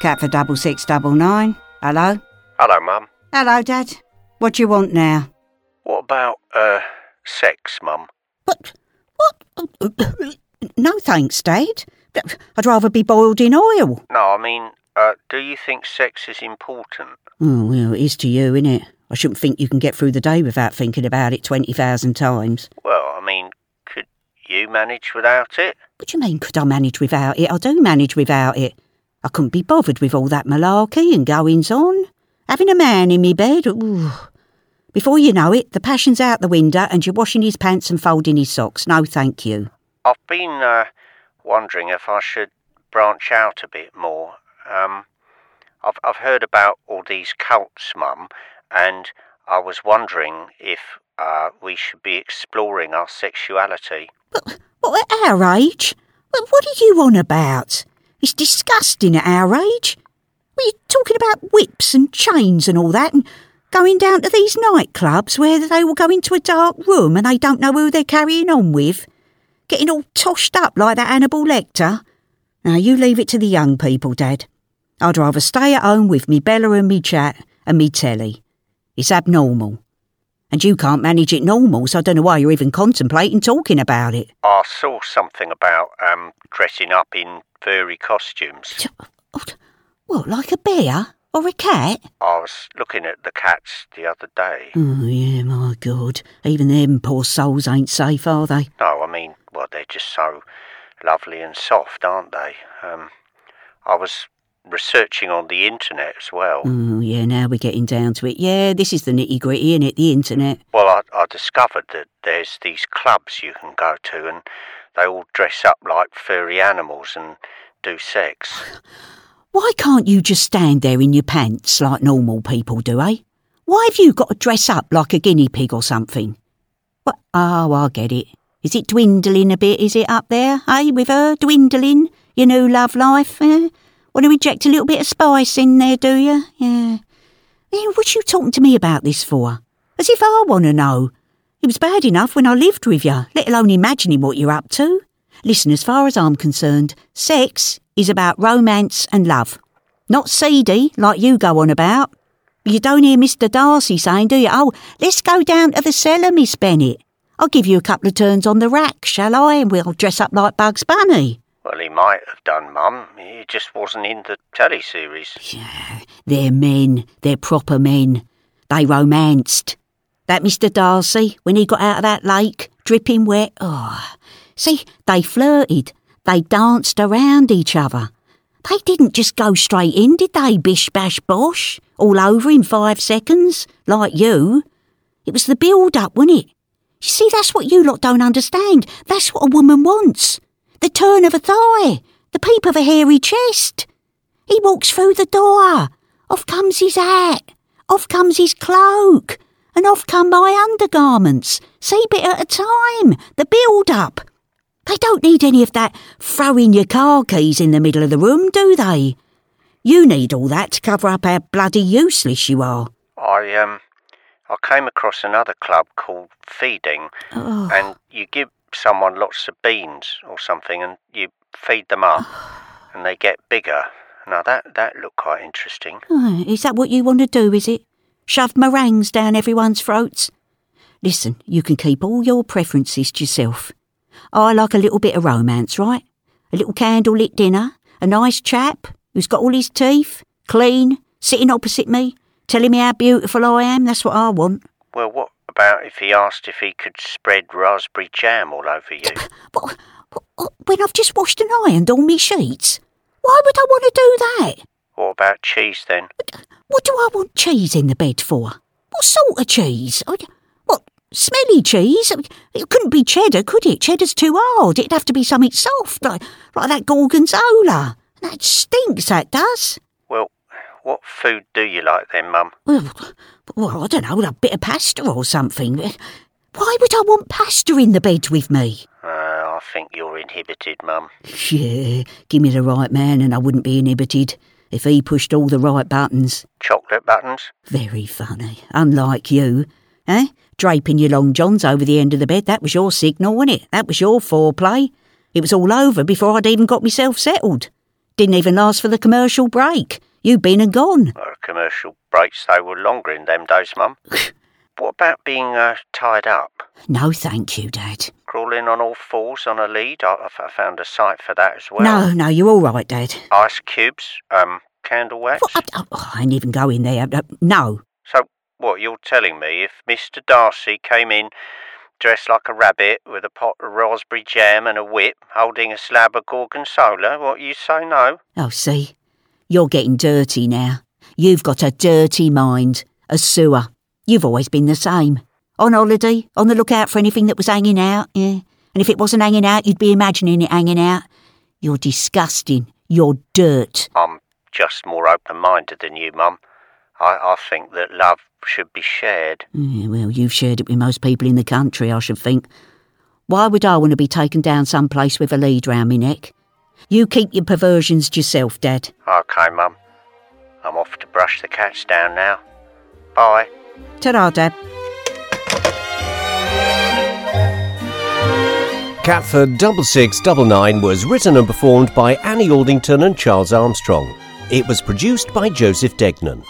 Catford double six double nine. Hello? Hello, Mum. Hello, Dad. What do you want now? What about, uh, sex, Mum? What? What? No thanks, Dad. I'd rather be boiled in oil. No, I mean, uh, do you think sex is important? Oh, well, it is to you, innit? I shouldn't think you can get through the day without thinking about it 20,000 times. Well, I mean, could you manage without it? What do you mean, could I manage without it? I do manage without it. I couldn't be bothered with all that malarkey and goings on. Having a man in me bed, ooh. Before you know it, the passion's out the window and you're washing his pants and folding his socks. No, thank you. I've been, uh, wondering if I should branch out a bit more. Um, I've, I've heard about all these cults, Mum, and I was wondering if, uh, we should be exploring our sexuality. But, what, at our age? What, what are you on about? It's disgusting at our age. We're talking about whips and chains and all that, and going down to these nightclubs where they will go into a dark room and they don't know who they're carrying on with? Getting all toshed up like that Hannibal Lecter? Now, you leave it to the young people, Dad. I'd rather stay at home with me Bella and me chat and me telly. It's abnormal. And you can't manage it normal, so I don't know why you're even contemplating talking about it. I saw something about, um, dressing up in furry costumes. What, like a bear? Or a cat? I was looking at the cats the other day. Oh, yeah, my God. Even them poor souls ain't safe, are they? No, I mean, well, they're just so lovely and soft, aren't they? Um, I was researching on the internet as well. Oh, yeah, now we're getting down to it. Yeah, this is the nitty gritty, isn't it? The internet. Well, I, I discovered that there's these clubs you can go to and they all dress up like furry animals and do sex. Why can't you just stand there in your pants like normal people do, eh? Why have you got to dress up like a guinea pig or something? What? Oh, I get it. Is it dwindling a bit, is it, up there, eh, with her? Dwindling? Your new love life, eh? Want to inject a little bit of spice in there, do you? Yeah. What you talking to me about this for? As if I want to know. It was bad enough when I lived with you, let alone imagining what you're up to. Listen, as far as I'm concerned, sex is about romance and love. Not seedy, like you go on about. You don't hear Mr. Darcy saying, do you? Oh, let's go down to the cellar, Miss Bennet. I'll give you a couple of turns on the rack, shall I? And we'll dress up like Bugs Bunny. Well, he might have done, Mum. He just wasn't in the telly series. Yeah, they're men. They're proper men. They romanced. That Mr. Darcy, when he got out of that lake, dripping wet, oh. See, they flirted. They danced around each other. They didn't just go straight in, did they, bish bash bosh? All over in five seconds, like you. It was the build up, wasn't it? You see, that's what you lot don't understand. That's what a woman wants. The turn of a thigh, the peep of a hairy chest. He walks through the door. Off comes his hat. Off comes his cloak. And off come my undergarments. See bit at a time. The build up. They don't need any of that throwing your car keys in the middle of the room, do they? You need all that to cover up how bloody useless you are. I, um, I came across another club called Feeding, Oh. and you give someone lots of beans or something, and you feed them up, and they get bigger. Now that that looked quite interesting. Oh, Is that what you want to do, is it? Shove meringues down everyone's throats? Listen, you can keep all your preferences to yourself. I like a little bit of romance, right? A little candlelit dinner, a nice chap who's got all his teeth, clean, sitting opposite me, telling me how beautiful I am. That's what I want. Well, what about if he asked if he could spread raspberry jam all over you? But, what, what, when I've just washed and ironed all my sheets? Why would I want to do that? What about cheese then? What do I want cheese in the bed for? What sort of cheese? I, what, smelly cheese? It couldn't be cheddar, could it? Cheddar's too hard. It'd have to be something soft, like, like that gorgonzola. That stinks, that does. What food do you like then, Mum? Well, well, I don't know, a bit of pasta or something. Why would I want pasta in the bed with me? Uh, I think you're inhibited, Mum. Yeah, give me the right man and I wouldn't be inhibited if he pushed all the right buttons. Chocolate buttons? Very funny. Unlike you. Eh? Draping your long johns over the end of the bed, that was your signal, wasn't it? That was your foreplay. It was all over before I'd even got myself settled. Didn't even last for the commercial break. You've been and gone. Commercial breaks, they were longer in them days, Mum. what about being uh, tied up? No, thank you, Dad. Crawling on all fours on a lead—I found a site for that as well. No, no, you're all right, Dad. Ice cubes, um, candle wax. I, oh, I ain't even going there. Uh, No. So, what, you're telling me if Mr. Darcy came in dressed like a rabbit with a pot of raspberry jam and a whip, holding a slab of gorgonzola, what, you say no? Oh, see, you're getting dirty now. You've got a dirty mind, a sewer. You've always been the same. On holiday, on the lookout for anything that was hanging out, yeah. And if it wasn't hanging out, you'd be imagining it hanging out. You're disgusting. You're dirt. I'm just more open-minded than you, Mum. I, I think that love should be shared. Yeah, well, you've shared it with most people in the country, I should think. Why would I want to be taken down some place with a lead round me neck? You keep your perversions to yourself, Dad. Okay, Mum. I'm off to brush the cats down now. Bye. Ta-ra, Dad. Catford 6699 was written and performed by Annie Aldington and Charles Armstrong. It was produced by Joseph Degnan.